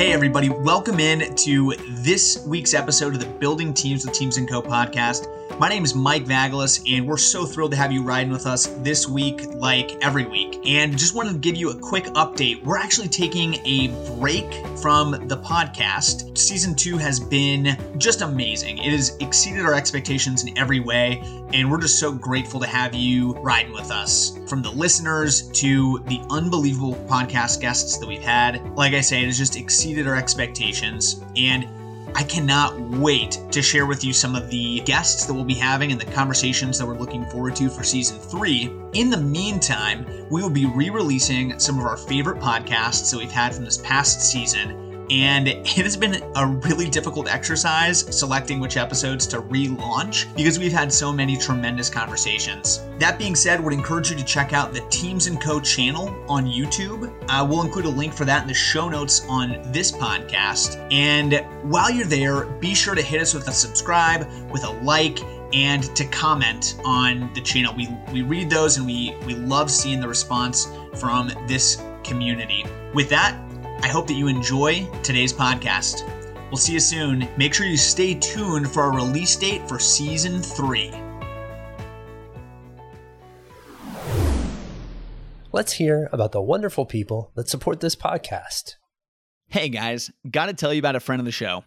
Hey, everybody, welcome in to this week's episode of the Building Teams with Teams and Co podcast. My name is Mike Vagalis, and we're so thrilled to have you riding with us this week, like every week. And just wanted to give you a quick update. We're actually taking a break from the podcast. Season two has been just amazing. It has exceeded our expectations in every way, and we're just so grateful to have you riding with us. From the listeners to the unbelievable podcast guests that we've had, like I say, it has just exceeded our expectations. And I cannot wait to share with you some of the guests that we'll be having and the conversations that we're looking forward to for season three. In the meantime, we will be re releasing some of our favorite podcasts that we've had from this past season and it has been a really difficult exercise selecting which episodes to relaunch because we've had so many tremendous conversations. That being said, would encourage you to check out the Teams and Co channel on YouTube. We'll include a link for that in the show notes on this podcast. And while you're there, be sure to hit us with a subscribe, with a like, and to comment on the channel. We we read those and we we love seeing the response from this community. With that, I hope that you enjoy today's podcast. We'll see you soon. Make sure you stay tuned for our release date for season three. Let's hear about the wonderful people that support this podcast. Hey guys, gotta tell you about a friend of the show,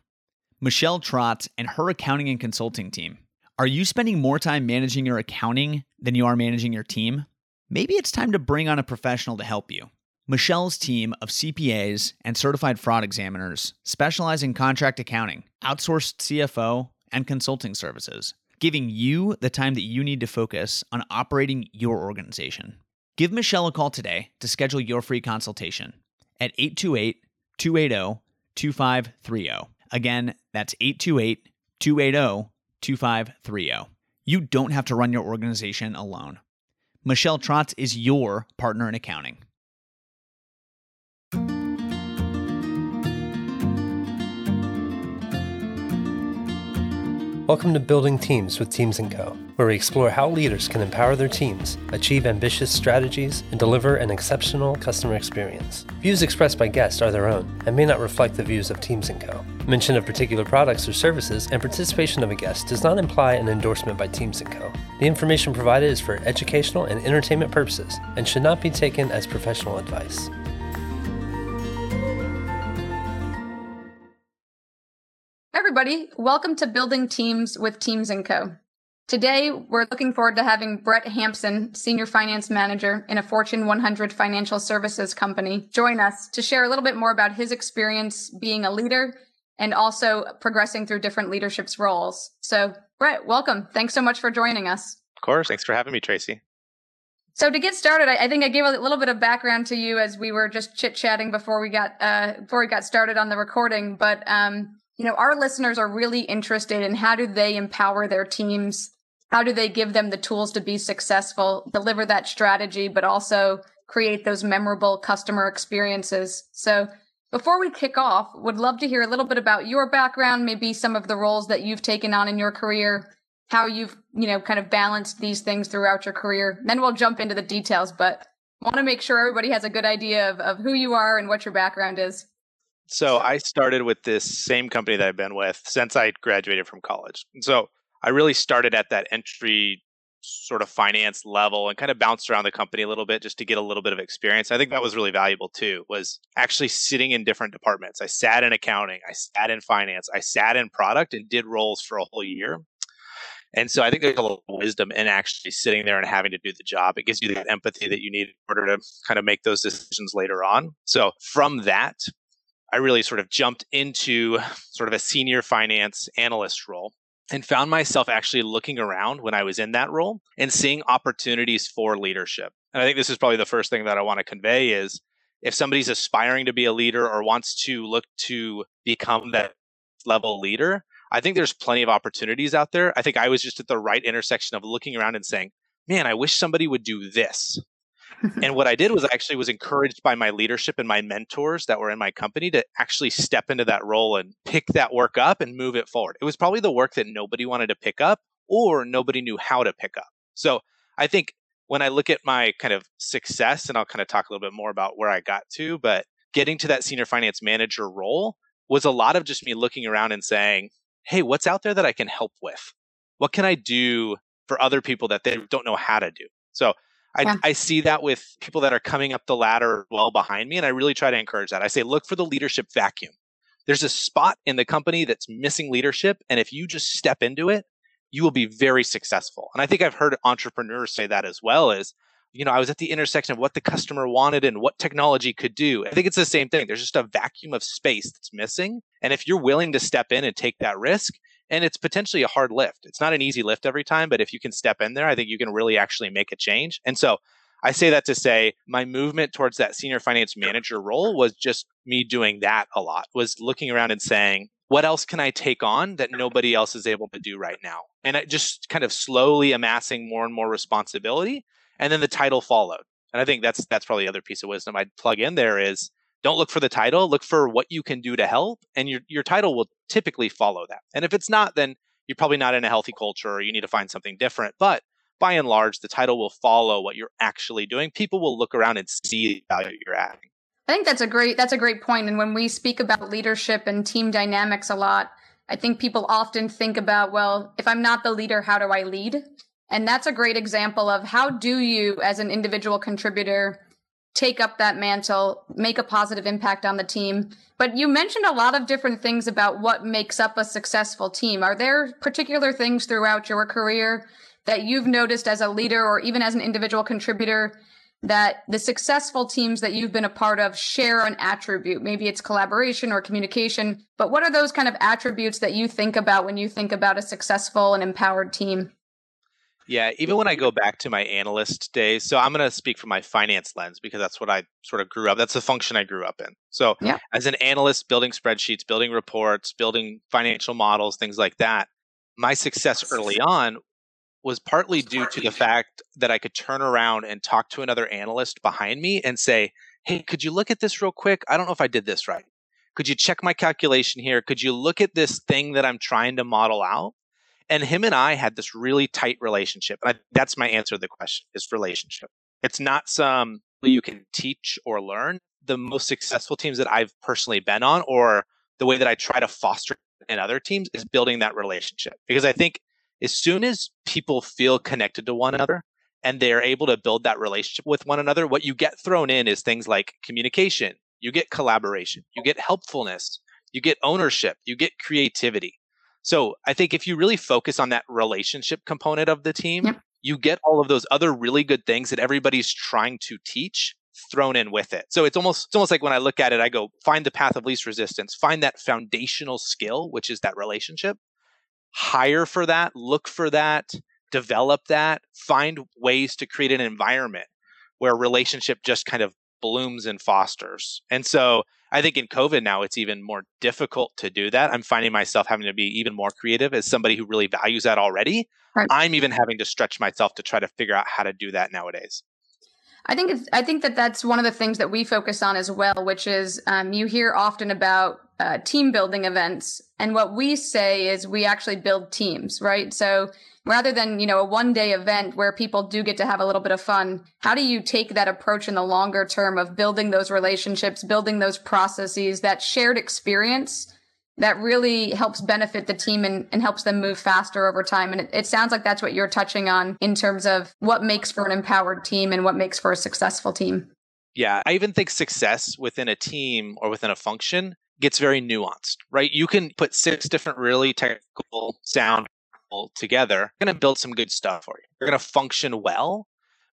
Michelle Trotz and her accounting and consulting team. Are you spending more time managing your accounting than you are managing your team? Maybe it's time to bring on a professional to help you. Michelle's team of CPAs and certified fraud examiners specialize in contract accounting, outsourced CFO, and consulting services, giving you the time that you need to focus on operating your organization. Give Michelle a call today to schedule your free consultation at 828 280 2530. Again, that's 828 280 2530. You don't have to run your organization alone. Michelle Trotz is your partner in accounting. Welcome to Building Teams with Teams & Co., where we explore how leaders can empower their teams, achieve ambitious strategies, and deliver an exceptional customer experience. Views expressed by guests are their own and may not reflect the views of Teams & Co. Mention of particular products or services and participation of a guest does not imply an endorsement by Teams & Co. The information provided is for educational and entertainment purposes and should not be taken as professional advice. Everybody. Welcome to Building Teams with Teams & Co. Today, we're looking forward to having Brett Hampson, Senior Finance Manager in a Fortune 100 financial services company, join us to share a little bit more about his experience being a leader and also progressing through different leadership's roles. So, Brett, welcome. Thanks so much for joining us. Of course. Thanks for having me, Tracy. So to get started, I, think I gave a little bit of background to you as we were just chit chatting before we got uh, before we got started on the recording. But um, you know, our listeners are really interested in how do they empower their teams? How do they give them the tools to be successful, deliver that strategy, but also create those memorable customer experiences? So before we kick off, would love to hear a little bit about your background, maybe some of the roles that you've taken on in your career, how you've, you know, kind of balanced these things throughout your career. Then we'll jump into the details, but want to make sure everybody has a good idea of, of who you are and what your background is. So I started with this same company that I've been with since I graduated from college. so I really started at that entry sort of finance level and kind of bounced around the company a little bit just to get a little bit of experience. I think that was really valuable too, was actually sitting in different departments. I sat in accounting, I sat in finance, I sat in product and did roles for a whole year. And so I think there's a little wisdom in actually sitting there and having to do the job. It gives you the empathy that you need in order to kind of make those decisions later on. So from that, I really sort of jumped into sort of a senior finance analyst role and found myself actually looking around when I was in that role and seeing opportunities for leadership. And I think this is probably the first thing that I want to convey is if somebody's aspiring to be a leader or wants to look to become that level leader, I think there's plenty of opportunities out there. I think I was just at the right intersection of looking around and saying, man, I wish somebody would do this and what I did was actually was encouraged by my leadership and my mentors that were in my company to actually step into that role and pick that work up and move it forward. It was probably the work that nobody wanted to pick up or nobody knew how to pick up. So I think when I look at my kind of success, and I'll kind of talk a little bit more about where I got to, but getting to that senior finance manager role was a lot of just me looking around and saying, hey, what's out there that I can help with? What can I do for other people that they don't know how to do? So I, yeah. I see that with people that are coming up the ladder well behind me, and I really try to encourage that. I say, look for the leadership vacuum. There's a spot in the company that's missing leadership, and if you just step into it, you will be very successful. And I think I've heard entrepreneurs say that as well is, you know, I was at the intersection of what the customer wanted and what technology could do. I think it's the same thing. There's just a vacuum of space that's missing. And if you're willing to step in and take that risk, and it's potentially a hard lift. It's not an easy lift every time, but if you can step in there, I think you can really actually make a change. And so I say that to say my movement towards that senior finance manager role was just me doing that a lot, was looking around and saying, what else can I take on that nobody else is able to do right now? And it just kind of slowly amassing more and more responsibility. And then the title followed. And I think that's that's probably the other piece of wisdom I'd plug in there is don't look for the title, look for what you can do to help, and your your title will typically follow that. And if it's not, then you're probably not in a healthy culture or you need to find something different. But by and large, the title will follow what you're actually doing. People will look around and see the value you're adding. I think that's a great that's a great point. And when we speak about leadership and team dynamics a lot, I think people often think about, well, if I'm not the leader, how do I lead? And that's a great example of how do you as an individual contributor take up that mantle, make a positive impact on the team. But you mentioned a lot of different things about what makes up a successful team. Are there particular things throughout your career that you've noticed as a leader or even as an individual contributor that the successful teams that you've been a part of share an attribute? Maybe it's collaboration or communication, but what are those kind of attributes that you think about when you think about a successful and empowered team? Yeah, even when I go back to my analyst days, so I'm going to speak from my finance lens because that's what I sort of grew up. That's the function I grew up in. So, yeah. as an analyst, building spreadsheets, building reports, building financial models, things like that, my success early on was partly due to the fact that I could turn around and talk to another analyst behind me and say, Hey, could you look at this real quick? I don't know if I did this right. Could you check my calculation here? Could you look at this thing that I'm trying to model out? And him and I had this really tight relationship. And I, that's my answer to the question is relationship. It's not some you can teach or learn. The most successful teams that I've personally been on, or the way that I try to foster in other teams, is building that relationship. Because I think as soon as people feel connected to one another and they're able to build that relationship with one another, what you get thrown in is things like communication, you get collaboration, you get helpfulness, you get ownership, you get creativity. So I think if you really focus on that relationship component of the team, yep. you get all of those other really good things that everybody's trying to teach thrown in with it. So it's almost it's almost like when I look at it, I go find the path of least resistance, find that foundational skill, which is that relationship, hire for that, look for that, develop that, find ways to create an environment where relationship just kind of blooms and fosters. And so I think in COVID now, it's even more difficult to do that. I'm finding myself having to be even more creative as somebody who really values that already. Right. I'm even having to stretch myself to try to figure out how to do that nowadays. I think it's, I think that that's one of the things that we focus on as well, which is um, you hear often about uh, team building events, and what we say is we actually build teams, right? So rather than, you know, a one day event where people do get to have a little bit of fun, how do you take that approach in the longer term of building those relationships, building those processes, that shared experience that really helps benefit the team and, and helps them move faster over time? And it, it sounds like that's what you're touching on in terms of what makes for an empowered team and what makes for a successful team. Yeah, I even think success within a team or within a function gets very nuanced, right? You can put six different really technical sound together, going to build some good stuff for you. You're going to function well.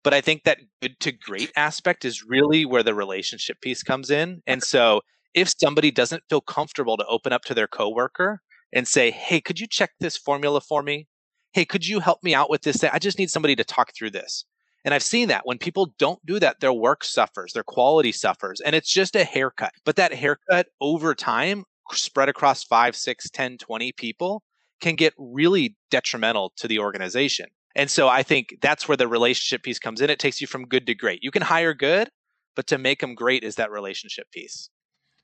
But I think that good to great aspect is really where the relationship piece comes in. And so if somebody doesn't feel comfortable to open up to their coworker and say, Hey, could you check this formula for me? Hey, could you help me out with this? I just need somebody to talk through this. And I've seen that when people don't do that, their work suffers, their quality suffers, and it's just a haircut. But that haircut over time, spread across five, six, 10, 20 people, can get really detrimental to the organization. And so I think that's where the relationship piece comes in. It takes you from good to great. You can hire good, but to make them great is that relationship piece.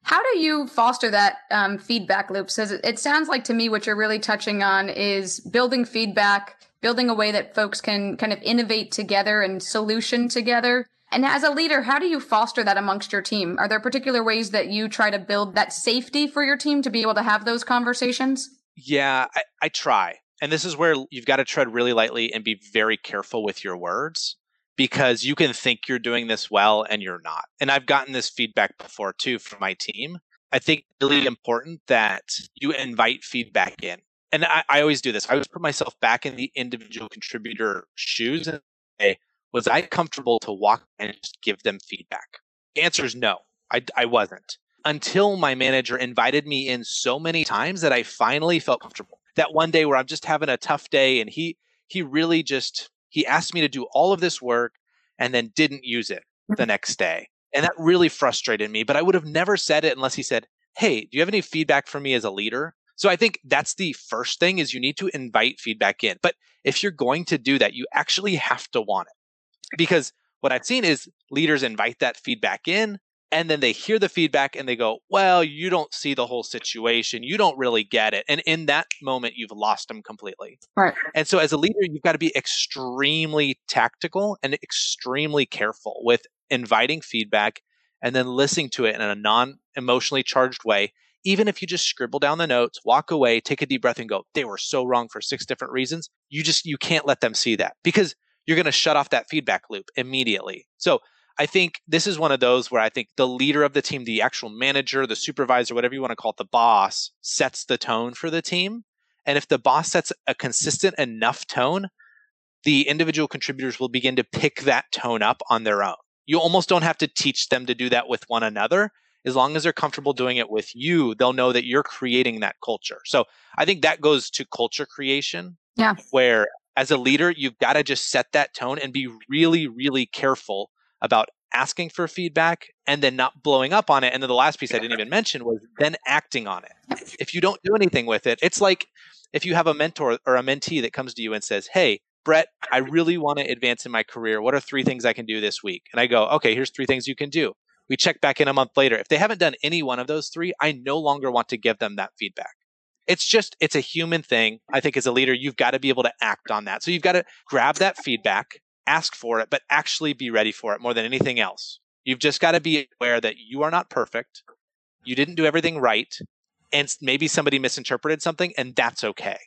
How do you foster that um, feedback loop? So it sounds like to me what you're really touching on is building feedback, building a way that folks can kind of innovate together and solution together. And as a leader, how do you foster that amongst your team? Are there particular ways that you try to build that safety for your team to be able to have those conversations? Yeah, I, I try. And this is where you've got to tread really lightly and be very careful with your words because you can think you're doing this well and you're not. And I've gotten this feedback before too from my team. I think really important that you invite feedback in. And I, I always do this. I always put myself back in the individual contributor shoes and say, was I comfortable to walk and just give them feedback? The answer is no, I, I wasn't. Until my manager invited me in so many times that I finally felt comfortable. That one day where I'm just having a tough day and he he really just he asked me to do all of this work and then didn't use it the mm-hmm. next day. And that really frustrated me, but I would have never said it unless he said, "Hey, do you have any feedback for me as a leader?" So I think that's the first thing is you need to invite feedback in. But if you're going to do that, you actually have to want it. Because what I've seen is leaders invite that feedback in and then they hear the feedback and they go, Well, you don't see the whole situation. You don't really get it. And in that moment, you've lost them completely. Right. And so, as a leader, you've got to be extremely tactical and extremely careful with inviting feedback and then listening to it in a non emotionally charged way. Even if you just scribble down the notes, walk away, take a deep breath and go, they were so wrong for six different reasons. You just, you can't let them see that because you're going to shut off that feedback loop immediately. So I think this is one of those where I think the leader of the team, the actual manager, the supervisor, whatever you want to call it, the boss, sets the tone for the team. And if the boss sets a consistent enough tone, the individual contributors will begin to pick that tone up on their own. You almost don't have to teach them to do that with one another. As long as they're comfortable doing it with you, they'll know that you're creating that culture. So I think that goes to culture creation. Yeah. Where as a leader, you've got to just set that tone and be really, really careful about asking for feedback and then not blowing up on it. And then the last piece I didn't even mention was then acting on it. If you don't do anything with it, it's like if you have a mentor or a mentee that comes to you and says, Hey, Brett, I really want to advance in my career. What are three things I can do this week? And I go, Okay, here's three things you can do. We check back in a month later. If they haven't done any one of those three, I no longer want to give them that feedback. It's just, it's a human thing. I think as a leader, you've got to be able to act on that. So you've got to grab that feedback, ask for it, but actually be ready for it more than anything else. You've just got to be aware that you are not perfect. You didn't do everything right. And maybe somebody misinterpreted something, and that's okay.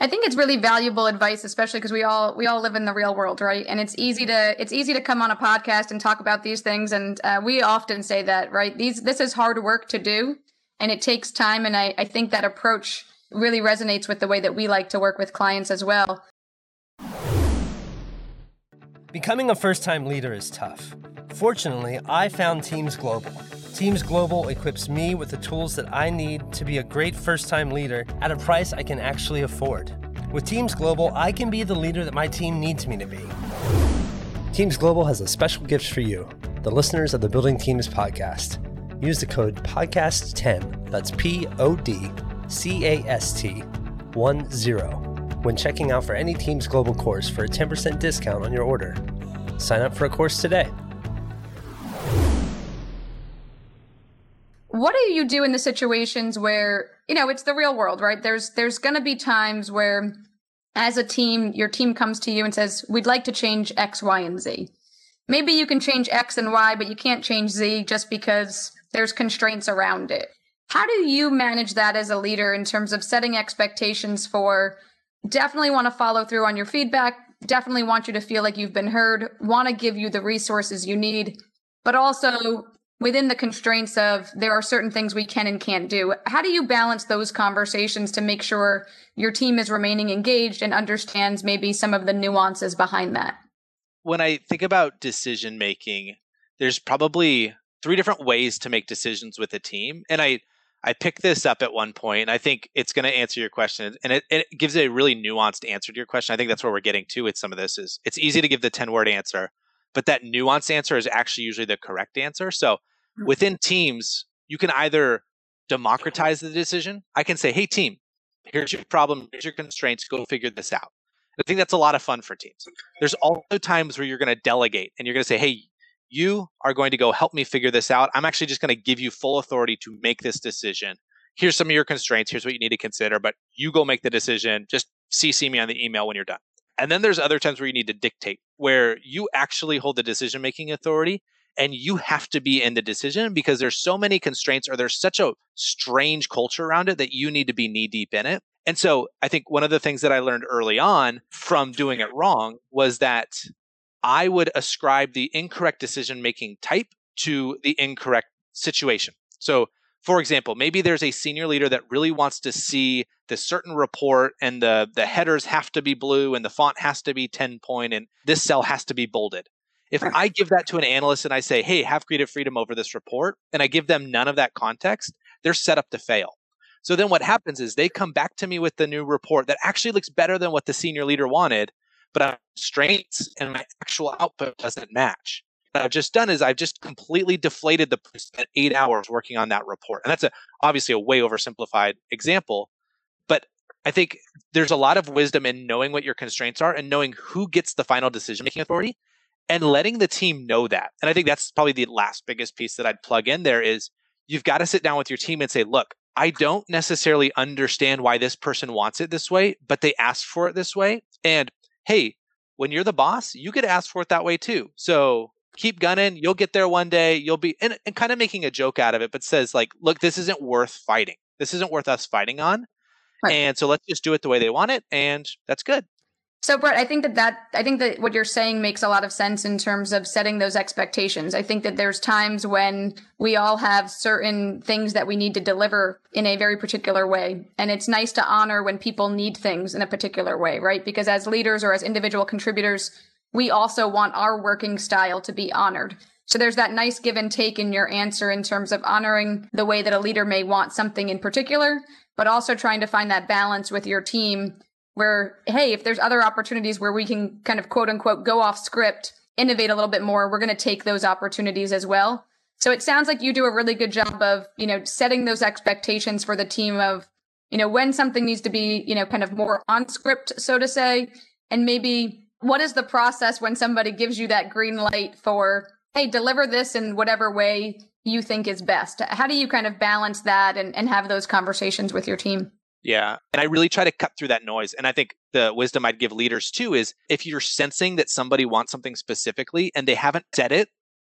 I think it's really valuable advice, especially because we all we all live in the real world, right? And it's easy to it's easy to come on a podcast and talk about these things, and uh, we often say that, right? These this is hard work to do, and it takes time. And I, I think that approach really resonates with the way that we like to work with clients as well. Becoming a first time leader is tough. Fortunately, I found Teams Global. Teams Global equips me with the tools that I need to be a great first time leader at a price I can actually afford. With Teams Global, I can be the leader that my team needs me to be. Teams Global has a special gift for you, the listeners of the Building Teams podcast. Use the code PODCAST10, that's P O D C A S T 1 0 when checking out for any Teams Global course for a 10% discount on your order. Sign up for a course today. What do you do in the situations where, you know, it's the real world, right? There's there's going to be times where as a team, your team comes to you and says, "We'd like to change X, Y, and Z." Maybe you can change X and Y, but you can't change Z just because there's constraints around it. How do you manage that as a leader in terms of setting expectations for definitely want to follow through on your feedback, definitely want you to feel like you've been heard, want to give you the resources you need, but also within the constraints of there are certain things we can and can't do. How do you balance those conversations to make sure your team is remaining engaged and understands maybe some of the nuances behind that? When I think about decision making, there's probably three different ways to make decisions with a team. And I I picked this up at one point, and I think it's going to answer your question, and it, it, gives a really nuanced answer to your question. I think that's where we're getting to with some of this. Is it's easy to give the ten word answer, but that nuanced answer is actually usually the correct answer. So. Mm-hmm. within teams, you can either democratize the decision. I can say, "Hey, team, here's your problem, here's your constraints. Go figure this out." I think that's a lot of fun for teams. There's also times where you're going to delegate, and you're going to say, "Hey, you are going to go help me figure this out. I'm actually just going to give you full authority to make this decision. Here's some of your constraints. Here's what you need to consider, but you go make the decision. Just CC me on the email when you're done. And then there's other times where you need to dictate, where you actually hold the decision making authority and you have to be in the decision because there's so many constraints or there's such a strange culture around it that you need to be knee deep in it. And so I think one of the things that I learned early on from doing it wrong was that I would ascribe the incorrect decision making type to the incorrect situation. So for example, maybe there's a senior leader that really wants to see the certain report and the, the headers have to be blue and the font has to be 10 point and this cell has to be bolded. If I give that to an analyst and I say, hey, have creative freedom over this report, and I give them none of that context, they're set up to fail. So then what mm-hmm. happens is they come back to me with the new report that actually looks better than what the senior leader wanted, but I'm strengths and my actual output doesn't match what I've just done is I've just completely deflated the spent eight hours working on that report. And that's a, obviously a way oversimplified example, but I think there's a lot of wisdom in knowing what your constraints are and knowing who gets the final decision making authority and letting the team know that. And I think that's probably the last biggest piece that I'd plug in there is you've got to sit down with your team and say, look, I don't necessarily understand why this person wants it this way, but they asked for it this way. And hey, when you're the boss, you could ask for it that way too. So keep gunning. You'll get there one day. You'll be and, and kind of making a joke out of it, but says like, look, this isn't worth fighting. This isn't worth us fighting on. Right. And so let's just do it the way they want it, and that's good. So, Brett, I think that that I think that what you're saying makes a lot of sense in terms of setting those expectations. I think that there's times when we all have certain things that we need to deliver in a very particular way, and it's nice to honor when people need things in a particular way, right? Because as leaders or as individual contributors, we also want our working style to be honored. So there's that nice give and take in your answer in terms of honoring the way that a leader may want something in particular, but also trying to find that balance with your team where, hey, if there's other opportunities where we can kind of quote unquote go off script, innovate a little bit more, we're going to take those opportunities as well. So it sounds like you do a really good job of, you know, setting those expectations for the team of, you know, when something needs to be, you know, kind of more on script, so to say, and maybe what is the process when somebody gives you that green light for hey deliver this in whatever way you think is best? How do you kind of balance that and, and have those conversations with your team yeah and i really try to cut through that noise and i think the wisdom i'd give leaders too is if you're sensing that somebody wants something specifically and they haven't said it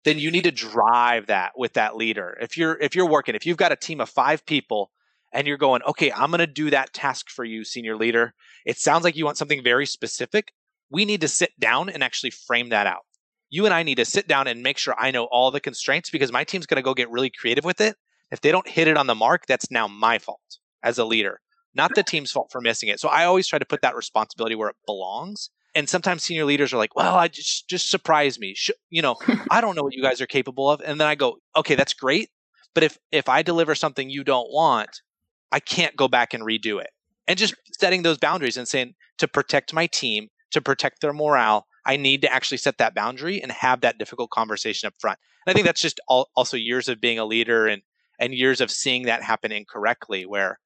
then you need to drive that with that leader if you're if you're working if you've got a team of five people and you're going okay i'm going to do that task for you senior leader it sounds like you want something very specific we need to sit down and actually frame that out. You and I need to sit down and make sure I know all the constraints because my team's going to go get really creative with it. If they don't hit it on the mark, that's now my fault as a leader, not the team's fault for missing it. So I always try to put that responsibility where it belongs. And sometimes senior leaders are like, "Well, I just just surprise me. Sh- you know, I don't know what you guys are capable of." And then I go, "Okay, that's great, but if if I deliver something you don't want, I can't go back and redo it." And just setting those boundaries and saying to protect my team, to protect their morale, I need to actually set that boundary and have that difficult conversation up front. And I think that's just all, also years of being a leader and and years of seeing that happen incorrectly where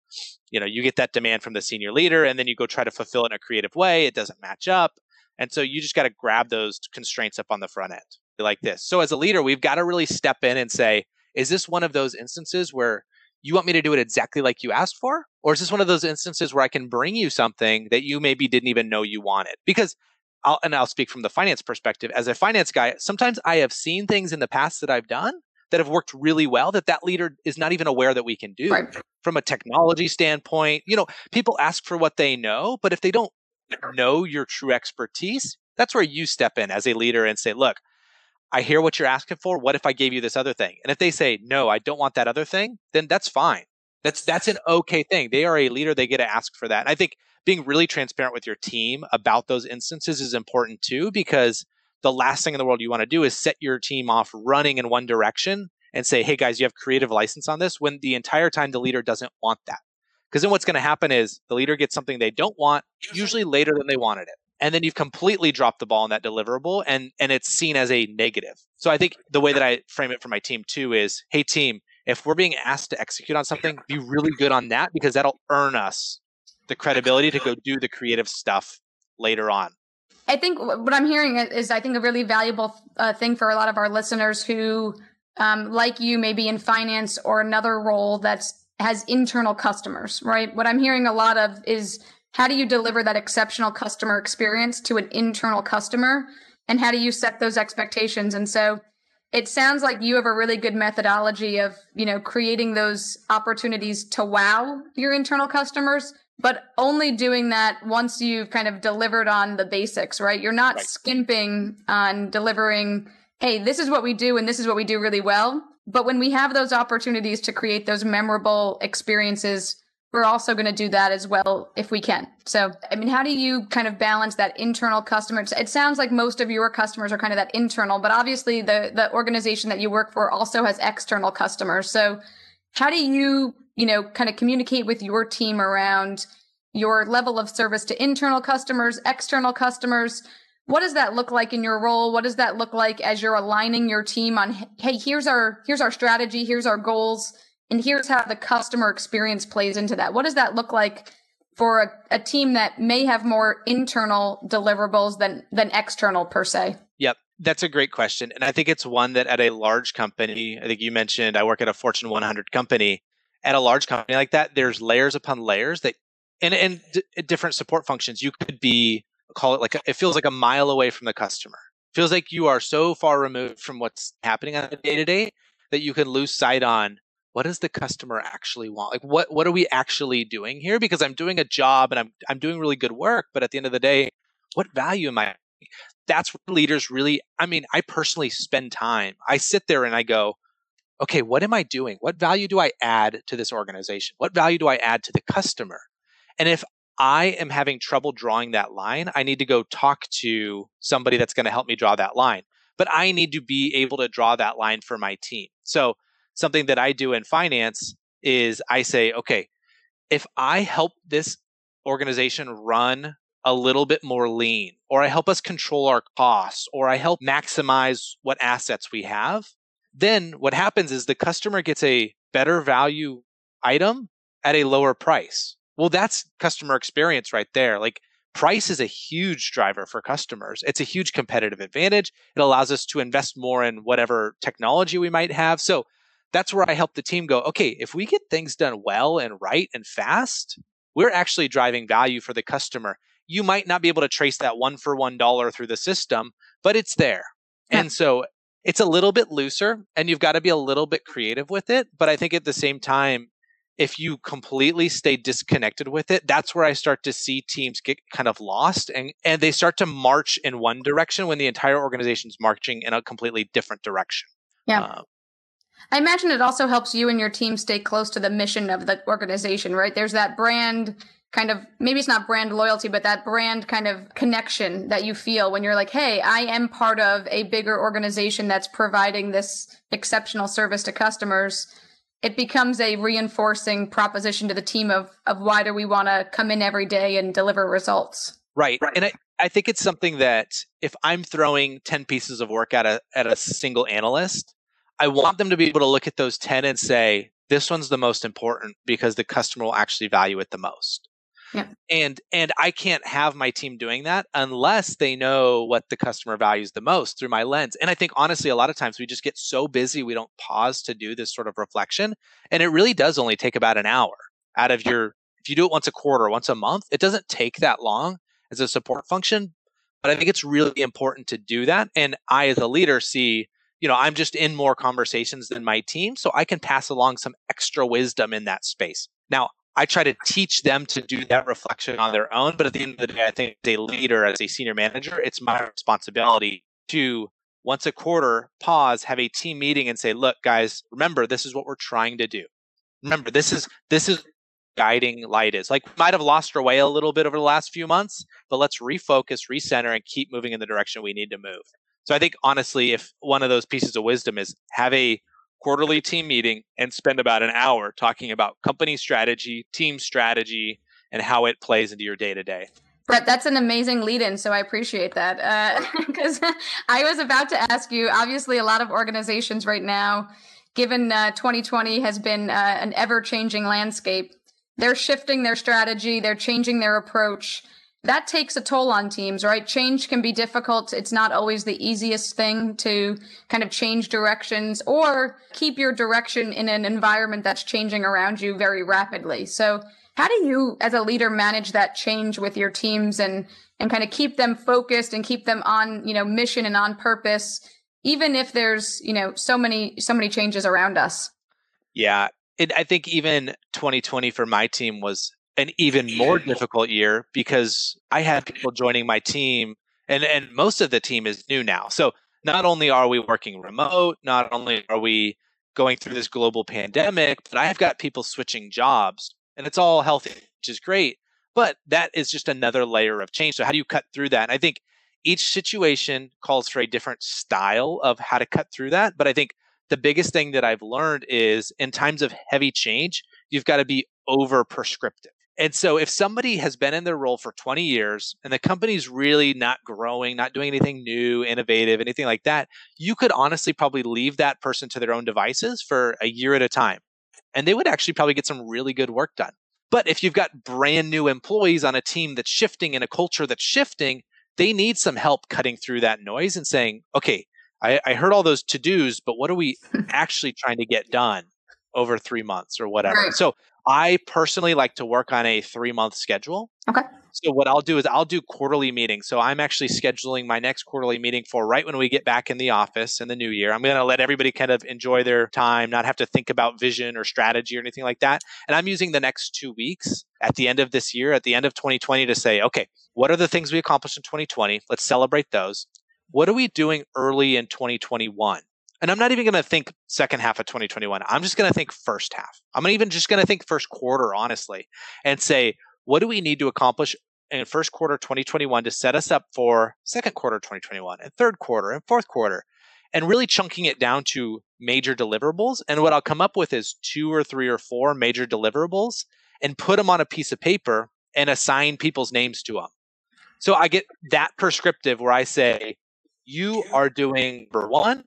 you know you get that demand from the senior leader and then you go try to fulfill it in a creative way it doesn't match up and so you just got to grab those constraints up on the front end like this so as a leader we've got to really step in and say is this one of those instances where you want me to do it exactly like you asked for? Or is this one of those instances where I can bring you something that you maybe didn't even know you wanted? Because I'll, and I'll speak from the finance perspective. As a finance guy, sometimes I have seen things in the past that I've done that have worked really well that that leader is not even aware that we can do right. from a technology standpoint. You know, people ask for what they know, but if they don't know your true expertise, that's where you step in as a leader and say, look, I hear what you're asking for. What if I gave you this other thing? And if they say, no, I don't want that other thing, then that's fine. That's, that's an okay thing. They are a leader. They get to ask for that. And I think being really transparent with your team about those instances is important too, because the last thing in the world you want to do is set your team off running in one direction and say, hey guys, you have creative license on this when the entire time the leader doesn't want that. Because then what's going to happen is the leader gets something they don't want, usually later than they wanted it. And then you've completely dropped the ball on that deliverable and and it's seen as a negative. So i think the way that i frame it for my team too is hey team if we're being asked to execute on something be really good on that because that'll earn us the credibility to go do the creative stuff later on i think what i'm hearing is i think a really valuable uh, thing for a lot of our listeners who um, like you maybe in finance or another role that has internal customers right what i'm hearing a lot of is how do you deliver that exceptional customer experience to an internal customer? And how do you set those expectations? And so it sounds like you have a really good methodology of, you know, creating those opportunities to wow your internal customers, but only doing that once you've kind of delivered on the basics, right? You're not right. skimping on delivering, hey, this is what we do and this is what we do really well. But when we have those opportunities to create those memorable experiences we're also going to do that as well if we can. So, I mean, how do you kind of balance that internal customer? It sounds like most of your customers are kind of that internal, but obviously the the organization that you work for also has external customers. So, how do you, you know, kind of communicate with your team around your level of service to internal customers, external customers? What does that look like in your role? What does that look like as you're aligning your team on, hey, here's our here's our strategy, here's our goals and here's how the customer experience plays into that. What does that look like for a, a team that may have more internal deliverables than than external per se? Yep. That's a great question. And I think it's one that at a large company, I think you mentioned I work at a Fortune 100 company. At a large company like that, there's layers upon layers that, and, and d- different support functions. You could be, call it like, a, it feels like a mile away from the customer. Feels like you are so far removed from what's happening on a day to day that you can lose sight on what does the customer actually want? Like what what are we actually doing here? Because I'm doing a job and I'm I'm doing really good work, but at the end of the day, what value am I? That's where leaders really I mean, I personally spend time. I sit there and I go, okay, what am I doing? What value do I add to this organization? What value do I add to the customer? And if I am having trouble drawing that line, I need to go talk to somebody that's going to help me draw that line. But I need to be able to draw that line for my team. So something that I do in finance is I say, okay, if I help this organization run a little bit more lean, or I help us control our costs, or I help maximize what assets we have, then what happens is the customer gets a better value item at a lower price. Well, that's customer experience right there. Like price is a huge driver for customers. It's a huge competitive advantage. It allows us to invest more in whatever technology we might have. So that's where I help the team go, okay, if we get things done well and right and fast, we're actually driving value for the customer. You might not be able to trace that one for one dollar through the system, but it's there. Yeah. And so it's a little bit looser and you've got to be a little bit creative with it. But I think at the same time, if you completely stay disconnected with it, that's where I start to see teams get kind of lost and, and they start to march in one direction when the entire organization is marching in a completely different direction. Yeah. Uh, I imagine it also helps you and your team stay close to the mission of the organization, right? There's that brand kind of maybe it's not brand loyalty, but that brand kind of connection that you feel when you're like, hey, I am part of a bigger organization that's providing this exceptional service to customers. It becomes a reinforcing proposition to the team of of why do we want to come in every day and deliver results. Right. right. And I, I think it's something that if I'm throwing 10 pieces of work at a at a single analyst, I want them to be able to look at those 10 and say, this one's the most important because the customer will actually value it the most. Yeah. And and I can't have my team doing that unless they know what the customer values the most through my lens. And I think honestly a lot of times we just get so busy we don't pause to do this sort of reflection and it really does only take about an hour out of your if you do it once a quarter, once a month, it doesn't take that long as a support function, but I think it's really important to do that and I as a leader see you know, I'm just in more conversations than my team, so I can pass along some extra wisdom in that space. Now, I try to teach them to do that reflection on their own, but at the end of the day, I think as a leader, as a senior manager, it's my responsibility to once a quarter pause, have a team meeting and say, look, guys, remember, this is what we're trying to do. Remember, this is this is guiding light is. Like we might have lost our way a little bit over the last few months, but let's refocus, recenter, and keep moving in the direction we need to move. So I think honestly, if one of those pieces of wisdom is have a quarterly team meeting and spend about an hour talking about company strategy, team strategy, and how it plays into your day to day. Brett, that's an amazing lead in. So I appreciate that. Because uh, I was about to ask you obviously, a lot of organizations right now, given uh, 2020 has been uh, an ever changing landscape, they're shifting their strategy, they're changing their approach that takes a toll on teams, right? Change can be difficult. It's not always the easiest thing to kind of change directions or keep your direction in an environment that's changing around you very rapidly. So how do you as a leader manage that change with your teams and and kind of keep them focused and keep them on, you know, mission and on purpose even if there's, you know, so many so many changes around us? Yeah, it, I think even 2020 for my team was an even more difficult year because I had people joining my team and and most of the team is new now. So not only are we working remote, not only are we going through this global pandemic, but I've got people switching jobs and it's all healthy, which is great. But that is just another layer of change. So how do you cut through that? And I think each situation calls for a different style of how to cut through that. But I think the biggest thing that I've learned is in times of heavy change, you've got to be over prescriptive. And so if somebody has been in their role for 20 years and the company's really not growing, not doing anything new, innovative, anything like that, you could honestly probably leave that person to their own devices for a year at a time. And they would actually probably get some really good work done. But if you've got brand new employees on a team that's shifting in a culture that's shifting, they need some help cutting through that noise and saying, okay, I, I heard all those to dos, but what are we actually trying to get done over three months or whatever? Right. So I personally like to work on a three month schedule. Okay. So what I'll do is I'll do quarterly meetings. So I'm actually scheduling my next quarterly meeting for right when we get back in the office in the new year. I'm going to let everybody kind of enjoy their time, not have to think about vision or strategy or anything like that. And I'm using the next two weeks at the end of this year, at the end of 2020 to say, okay, what are the things we accomplished in 2020? Let's celebrate those what are we doing early in 2021? And I'm not even going to think second half of 2021. I'm just going to think first half. I'm even just going to think first quarter, honestly, and say, what do we need to accomplish in first quarter 2021 to set us up for second quarter 2021 and third quarter and fourth quarter? And really chunking it down to major deliverables. And what I'll come up with is two or three or four major deliverables and put them on a piece of paper and assign people's names to them. So I get that prescriptive where I say, you are doing number one,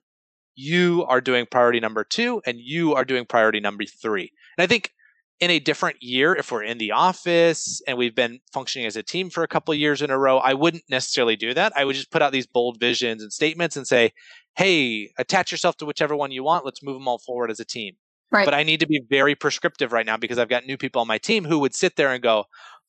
you are doing priority number two, and you are doing priority number three. And I think in a different year, if we're in the office and we've been functioning as a team for a couple of years in a row, I wouldn't necessarily do that. I would just put out these bold visions and statements and say, hey, attach yourself to whichever one you want. Let's move them all forward as a team. Right. But I need to be very prescriptive right now because I've got new people on my team who would sit there and go,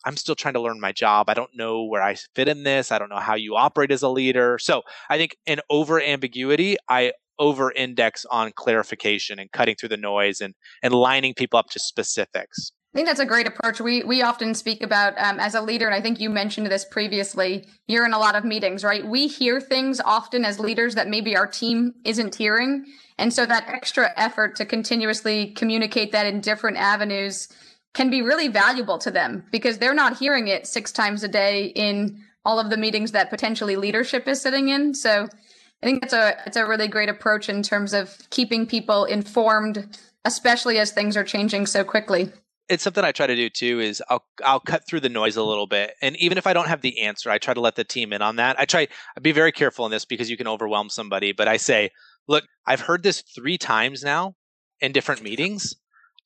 I'm still trying to learn my job. I don't know where I fit in this. I don't know how you operate as a leader. So I think in over ambiguity, I over index on clarification and cutting through the noise and, and lining people up to specifics. I think that's a great approach. We we often speak about um, as a leader, and I think you mentioned this previously. You're in a lot of meetings, right? We hear things often as leaders that maybe our team isn't hearing, and so that extra effort to continuously communicate that in different avenues can be really valuable to them because they're not hearing it six times a day in all of the meetings that potentially leadership is sitting in. So I think it's a it's a really great approach in terms of keeping people informed, especially as things are changing so quickly. It's something I try to do too. Is I'll I'll cut through the noise a little bit, and even if I don't have the answer, I try to let the team in on that. I try I be very careful in this because you can overwhelm somebody. But I say, look, I've heard this three times now in different meetings.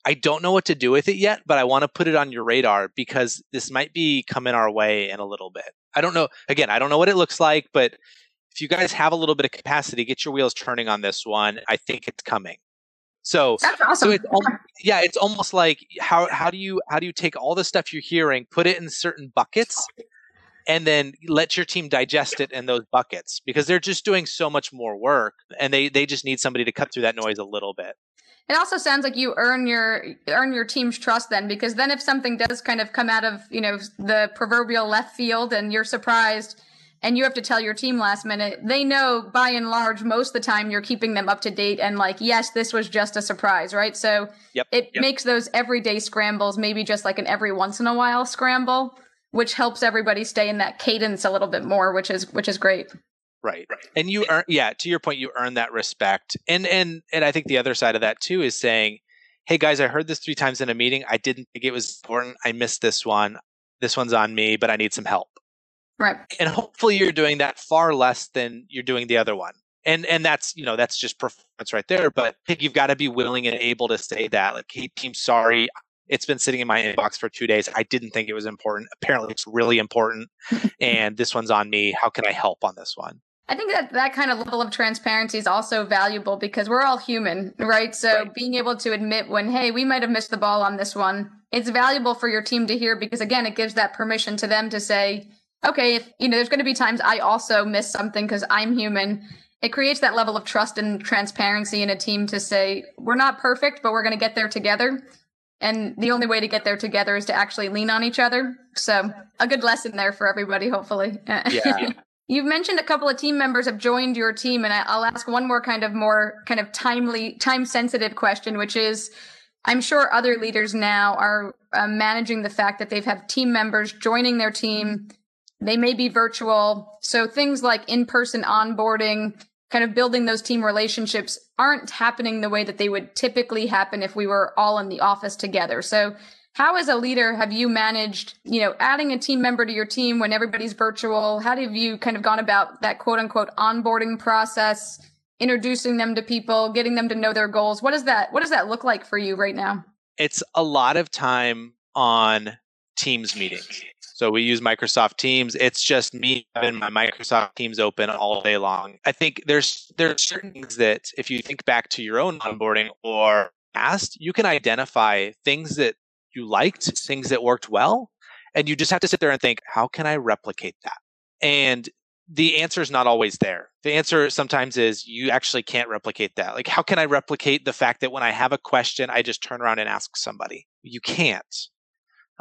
I don't know what to do with it yet, but I want to put it on your radar because this might be coming our way in a little bit. I don't know. Again, I don't know what it looks like, but if you guys have a little bit of capacity, get your wheels turning on this one. I think it's coming. So, that's awesome. so it's yeah, it's almost like how how do you how do you take all the stuff you're hearing, put it in certain buckets, and then let your team digest it in those buckets because they're just doing so much more work, and they they just need somebody to cut through that noise a little bit. It also sounds like you earn your earn your team's trust then, because then if something does kind of come out of you know the proverbial left field and you're surprised, and you have to tell your team last minute, they know by and large most of the time you're keeping them up to date and like, yes, this was just a surprise, right? So yep, it yep. makes those everyday scrambles maybe just like an every once in a while scramble, which helps everybody stay in that cadence a little bit more, which is which is great. Right. right. And you earn yeah, to your point, you earn that respect. And and and I think the other side of that too is saying, Hey guys, I heard this three times in a meeting. I didn't think it was important. I missed this one. This one's on me, but I need some help. Right. And hopefully you're doing that far less than you're doing the other one. And and that's you know, that's just performance right there. But I think you've got to be willing and able to say that. Like, hey team, sorry. It's been sitting in my inbox for two days. I didn't think it was important. Apparently it's really important. and this one's on me. How can I help on this one? I think that that kind of level of transparency is also valuable because we're all human, right? So right. being able to admit when, hey, we might have missed the ball on this one, it's valuable for your team to hear because again, it gives that permission to them to say, okay, if you know, there's going to be times I also miss something because I'm human. It creates that level of trust and transparency in a team to say, we're not perfect, but we're going to get there together. And the only way to get there together is to actually lean on each other. So, a good lesson there for everybody, hopefully. Yeah. You've mentioned a couple of team members have joined your team, and I'll ask one more kind of more kind of timely, time sensitive question, which is I'm sure other leaders now are uh, managing the fact that they've had team members joining their team. They may be virtual. So things like in person onboarding, kind of building those team relationships aren't happening the way that they would typically happen if we were all in the office together. So how, as a leader, have you managed, you know, adding a team member to your team when everybody's virtual? How have you kind of gone about that quote unquote onboarding process, introducing them to people, getting them to know their goals? What does that What does that look like for you right now? It's a lot of time on Teams meetings. So we use Microsoft Teams. It's just me having my Microsoft Teams open all day long. I think there's there's certain things that if you think back to your own onboarding or past, you can identify things that you liked, things that worked well, and you just have to sit there and think, how can I replicate that? And the answer is not always there. The answer sometimes is you actually can't replicate that. Like, how can I replicate the fact that when I have a question, I just turn around and ask somebody? You can't.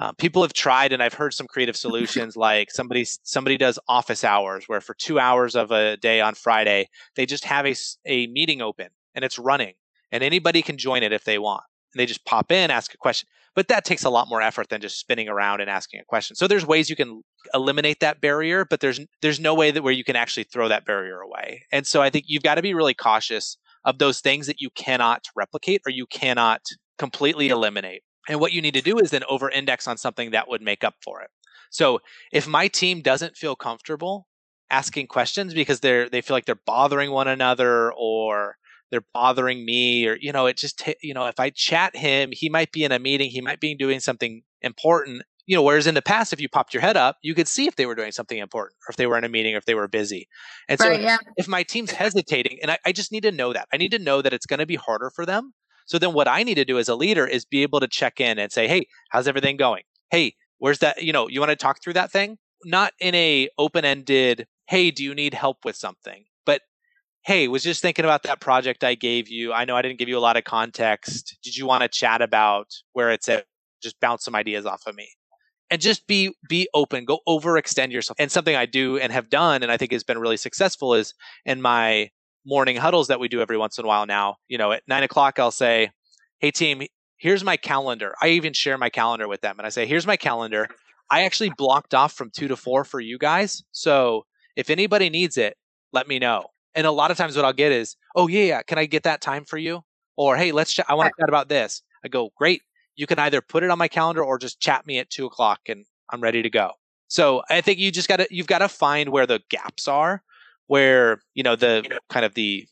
Uh, people have tried, and I've heard some creative solutions like somebody somebody does office hours, where for two hours of a day on Friday, they just have a, a meeting open and it's running, and anybody can join it if they want. And they just pop in, ask a question but that takes a lot more effort than just spinning around and asking a question. So there's ways you can eliminate that barrier, but there's there's no way that where you can actually throw that barrier away. And so I think you've got to be really cautious of those things that you cannot replicate or you cannot completely eliminate. And what you need to do is then over index on something that would make up for it. So if my team doesn't feel comfortable asking questions because they're they feel like they're bothering one another or they're bothering me or you know it just you know if i chat him he might be in a meeting he might be doing something important you know whereas in the past if you popped your head up you could see if they were doing something important or if they were in a meeting or if they were busy and so right, yeah. if my team's hesitating and I, I just need to know that i need to know that it's going to be harder for them so then what i need to do as a leader is be able to check in and say hey how's everything going hey where's that you know you want to talk through that thing not in a open-ended hey do you need help with something But hey, was just thinking about that project I gave you. I know I didn't give you a lot of context. Did you want to chat about where it's at? Just bounce some ideas off of me. And just be be open, go overextend yourself. And something I do and have done, and I think has been really successful, is in my morning huddles that we do every once in a while now. You know, at nine o'clock, I'll say, "Hey team, here's my calendar." I even share my calendar with them, and I say, "Here's my calendar. I actually blocked off from two to four for you guys. So if anybody needs it, let me know." And a lot of times what I'll get is, oh yeah, yeah, can I get that time for you? Or hey, let's chat. I want to chat about this. I go, great. You can either put it on my calendar or just chat me at two o'clock and I'm ready to go. So I think you just gotta you've got to find where the gaps are, where you know the kind of the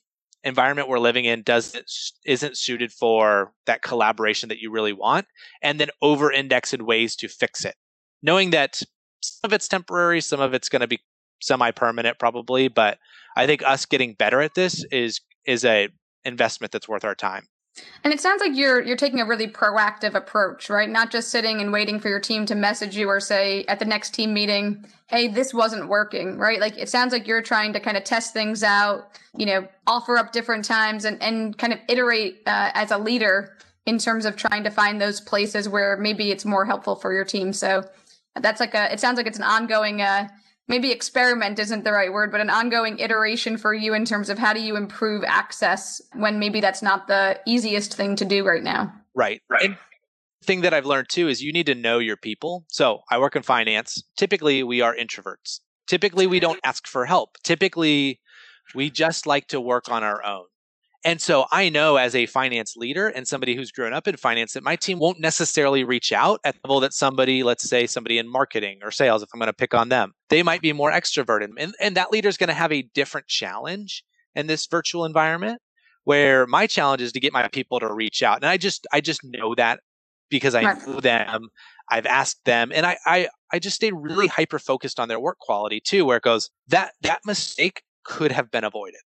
environment we're living in doesn't isn't suited for that collaboration that you really want, and then over index in ways to fix it, knowing that some of it's temporary, some of it's going to be semi permanent probably, but I think us getting better at this is is a investment that's worth our time. And it sounds like you're you're taking a really proactive approach, right? Not just sitting and waiting for your team to message you or say at the next team meeting, "Hey, this wasn't working," right? Like it sounds like you're trying to kind of test things out, you know, offer up different times and and kind of iterate uh, as a leader in terms of trying to find those places where maybe it's more helpful for your team. So that's like a it sounds like it's an ongoing uh, maybe experiment isn't the right word, but an ongoing iteration for you in terms of how do you improve access when maybe that's not the easiest thing to do right now. Right. Right. And thing that I've learned too is you need to know your people. So I work in finance. Typically we are introverts. Typically we don't ask for help. Typically we just like to work on our own. And so I know as a finance leader and somebody who's grown up in finance that my team won't necessarily reach out at the level that somebody, let's say somebody in marketing or sales, if I'm going to pick on them, they might be more extroverted. And, and that leader is going to have a different challenge in this virtual environment where my challenge is to get my people to reach out. And I just, I just know that because I know them. I've asked them and I, I, I just stay really hyper focused on their work quality too, where it goes that, that mistake could have been avoided.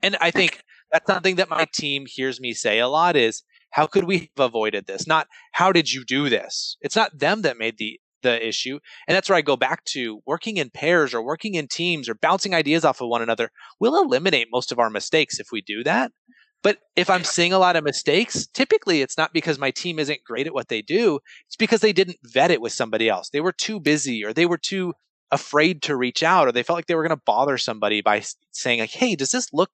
And I think that's something that my team hears me say a lot is how could we have avoided this? Not how did you do this? It's not them that made the the issue. And that's where I go back to working in pairs or working in teams or bouncing ideas off of one another. We'll eliminate most of our mistakes if we do that. But if I'm seeing a lot of mistakes, typically it's not because my team isn't great at what they do. It's because they didn't vet it with somebody else. They were too busy or they were too afraid to reach out or they felt like they were going to bother somebody by saying like, "Hey, does this look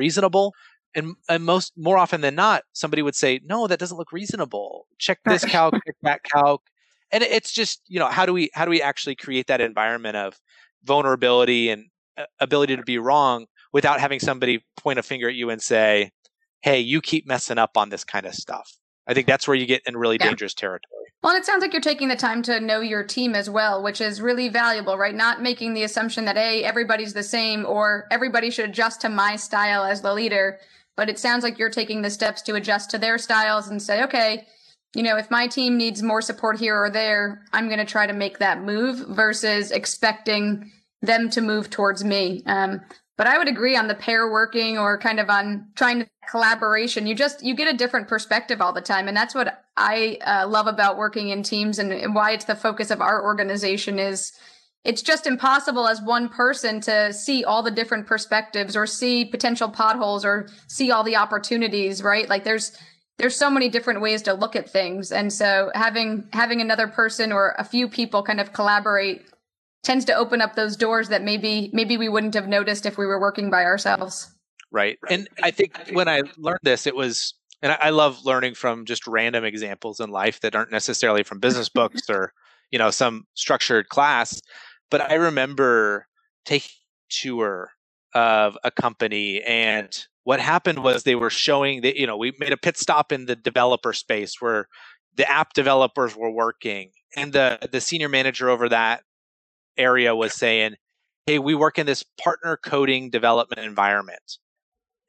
reasonable?" And, and most more often than not, somebody would say, "No, that doesn't look reasonable. Check this calc, check that calc." And it's just you know how do we how do we actually create that environment of vulnerability and uh, ability to be wrong without having somebody point a finger at you and say, hey, you keep messing up on this kind of stuff. I think that's where you get in really yeah. dangerous territory. Well, it sounds like you're taking the time to know your team as well, which is really valuable, right? Not making the assumption that, hey, everybody's the same or everybody should adjust to my style as the leader. But it sounds like you're taking the steps to adjust to their styles and say, okay, you know, if my team needs more support here or there, I'm going to try to make that move versus expecting them to move towards me. Um, but I would agree on the pair working or kind of on trying to collaboration. You just you get a different perspective all the time, and that's what I uh, love about working in teams and, and why it's the focus of our organization is it's just impossible as one person to see all the different perspectives or see potential potholes or see all the opportunities right? Like there's there's so many different ways to look at things. And so having having another person or a few people kind of collaborate tends to open up those doors that maybe maybe we wouldn't have noticed if we were working by ourselves. Right. And I think when I learned this, it was and I love learning from just random examples in life that aren't necessarily from business books or, you know, some structured class. But I remember taking a tour of a company and what happened was they were showing that, you know, we made a pit stop in the developer space where the app developers were working and the the senior manager over that area was saying, Hey, we work in this partner coding development environment.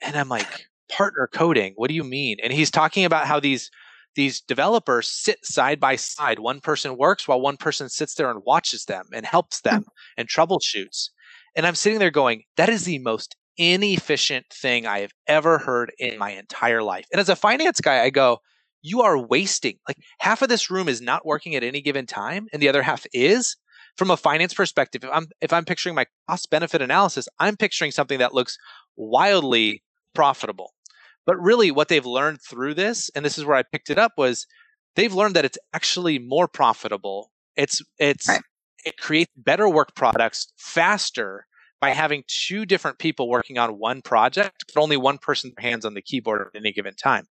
And I'm like, partner coding? What do you mean? And he's talking about how these these developers sit side by side. One person works while one person sits there and watches them and helps hmm. them and troubleshoots. And I'm sitting there going, that is the most inefficient thing I have ever heard in my entire life. And as a finance guy, I go, you are wasting like half of this room is not working at any given time and the other half is from a finance perspective, if I'm if I'm picturing my cost benefit analysis, I'm picturing something that looks wildly profitable. But really what they've learned through this, and this is where I picked it up, was they've learned that it's actually more profitable. It's it's right. it creates better work products faster by having two different people working on one project, but only one person hands on the keyboard at any given time.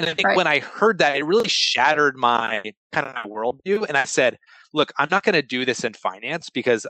And I think right. when I heard that, it really shattered my kind of worldview. And I said, look, I'm not going to do this in finance because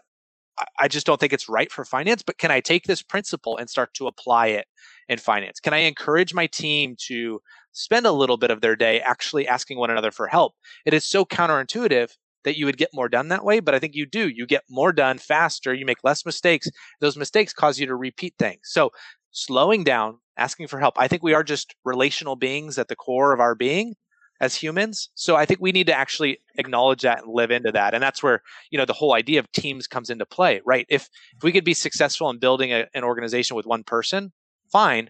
I just don't think it's right for finance, but can I take this principle and start to apply it in finance? Can I encourage my team to spend a little bit of their day actually asking one another for help? It is so counterintuitive that you would get more done that way, but I think you do. You get more done faster, you make less mistakes. Those mistakes cause you to repeat things. So slowing down, asking for help. I think we are just relational beings at the core of our being as humans. So I think we need to actually acknowledge that and live into that. And that's where, you know, the whole idea of teams comes into play, right? If if we could be successful in building a, an organization with one person, fine.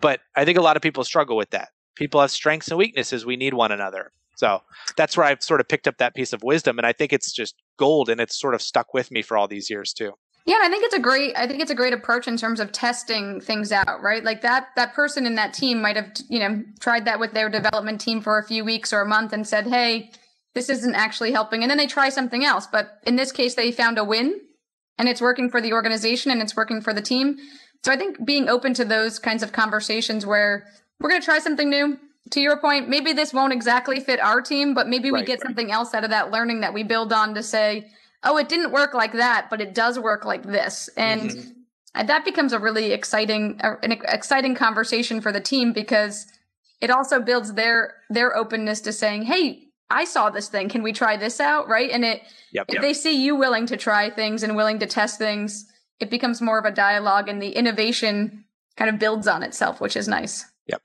But I think a lot of people struggle with that. People have strengths and weaknesses. We need one another. So that's where I've sort of picked up that piece of wisdom. And I think it's just gold and it's sort of stuck with me for all these years too. Yeah, I think it's a great I think it's a great approach in terms of testing things out, right? Like that that person in that team might have, you know, tried that with their development team for a few weeks or a month and said, "Hey, this isn't actually helping." And then they try something else, but in this case they found a win and it's working for the organization and it's working for the team. So I think being open to those kinds of conversations where we're going to try something new. To your point, maybe this won't exactly fit our team, but maybe we get right. something else out of that learning that we build on to say, oh, it didn't work like that, but it does work like this. And mm-hmm. that becomes a really exciting, an exciting conversation for the team because it also builds their, their openness to saying, Hey, I saw this thing. Can we try this out? Right. And it, yep, if yep. they see you willing to try things and willing to test things, it becomes more of a dialogue and the innovation kind of builds on itself, which is nice. Yep.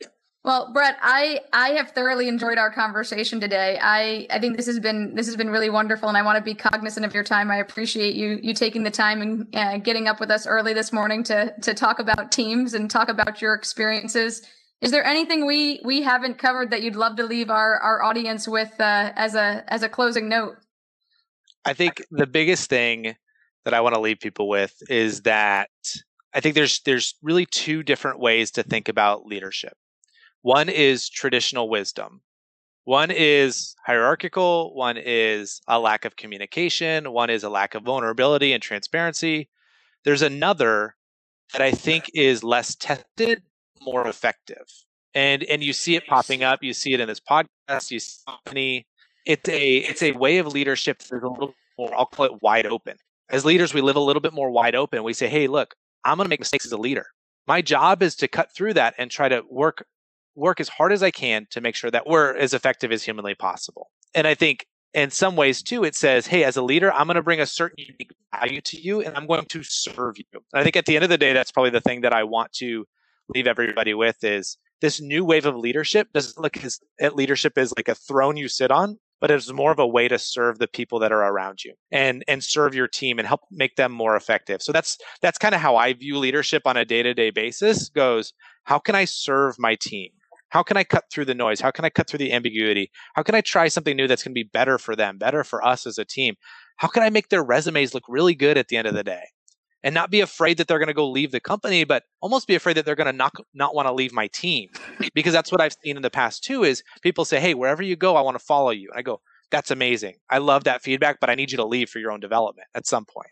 Well, Brett, I I have thoroughly enjoyed our conversation today. I I think this has been this has been really wonderful, and I want to be cognizant of your time. I appreciate you you taking the time and uh, getting up with us early this morning to to talk about teams and talk about your experiences. Is there anything we we haven't covered that you'd love to leave our our audience with uh, as a as a closing note? I think the biggest thing that I want to leave people with is that I think there's there's really two different ways to think about leadership. One is traditional wisdom. One is mm-hmm. hierarchical, one is a lack of communication, one is a lack of vulnerability and transparency. There's another that I think is less tested, more effective. And and you see it popping up, you see it in this podcast, you see it. it's a it's a way of leadership that's a little more I'll call it wide open. As leaders, we live a little bit more wide open. We say, hey, look, I'm gonna make mistakes as a leader. My job is to cut through that and try to work work as hard as I can to make sure that we're as effective as humanly possible. And I think in some ways too, it says, hey, as a leader, I'm going to bring a certain unique value to you and I'm going to serve you. And I think at the end of the day, that's probably the thing that I want to leave everybody with is this new wave of leadership doesn't look at eh, leadership as like a throne you sit on, but it's more of a way to serve the people that are around you and and serve your team and help make them more effective. So that's that's kind of how I view leadership on a day-to-day basis goes, how can I serve my team? How can I cut through the noise? How can I cut through the ambiguity? How can I try something new that's going to be better for them, better for us as a team? How can I make their resumes look really good at the end of the day? And not be afraid that they're going to go leave the company, but almost be afraid that they're going to not, not want to leave my team. Because that's what I've seen in the past too is people say, Hey, wherever you go, I want to follow you. And I go, that's amazing. I love that feedback, but I need you to leave for your own development at some point.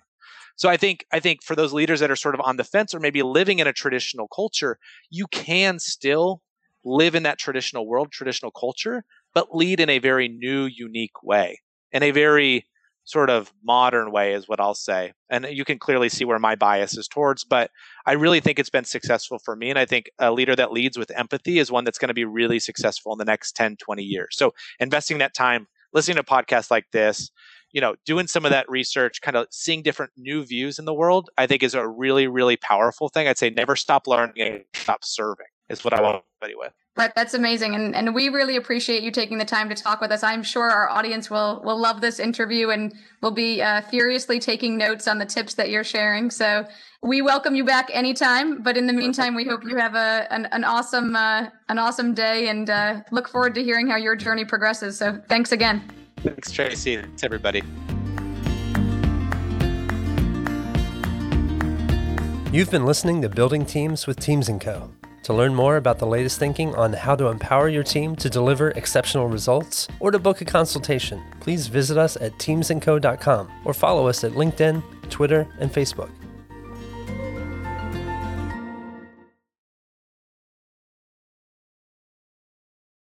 So I think I think for those leaders that are sort of on the fence or maybe living in a traditional culture, you can still live in that traditional world, traditional culture, but lead in a very new, unique way, in a very sort of modern way, is what I'll say. And you can clearly see where my bias is towards, but I really think it's been successful for me. And I think a leader that leads with empathy is one that's going to be really successful in the next 10, 20 years. So investing that time, listening to podcasts like this, you know, doing some of that research, kind of seeing different new views in the world, I think is a really, really powerful thing. I'd say never stop learning stop serving is what I want everybody with. But that's amazing, and and we really appreciate you taking the time to talk with us. I'm sure our audience will will love this interview and will be uh, furiously taking notes on the tips that you're sharing. So we welcome you back anytime. But in the meantime, we hope you have a an, an awesome uh, an awesome day, and uh, look forward to hearing how your journey progresses. So thanks again. Thanks, Tracy. Thanks, everybody. You've been listening to Building Teams with Teams & Co. To learn more about the latest thinking on how to empower your team to deliver exceptional results or to book a consultation, please visit us at teamsandco.com or follow us at LinkedIn, Twitter, and Facebook.